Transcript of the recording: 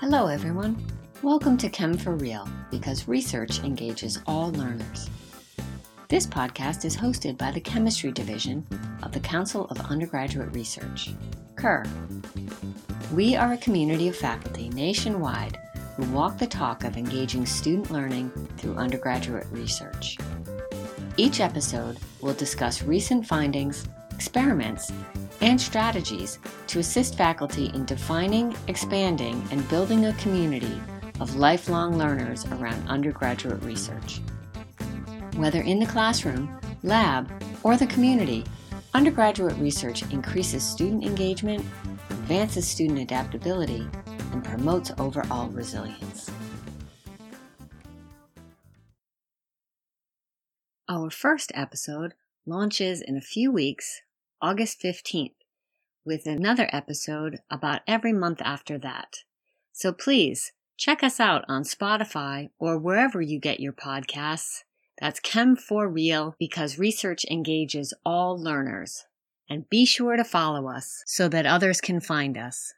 Hello, everyone. Welcome to Chem for Real because research engages all learners. This podcast is hosted by the Chemistry Division of the Council of Undergraduate Research, CUR. We are a community of faculty nationwide who walk the talk of engaging student learning through undergraduate research. Each episode will discuss recent findings, experiments, and strategies to assist faculty in defining, expanding, and building a community of lifelong learners around undergraduate research. Whether in the classroom, lab, or the community, undergraduate research increases student engagement, advances student adaptability, and promotes overall resilience. Our first episode launches in a few weeks, August 15th, with another episode about every month after that. So please check us out on Spotify or wherever you get your podcasts. That's Chem for Real because research engages all learners. And be sure to follow us so that others can find us.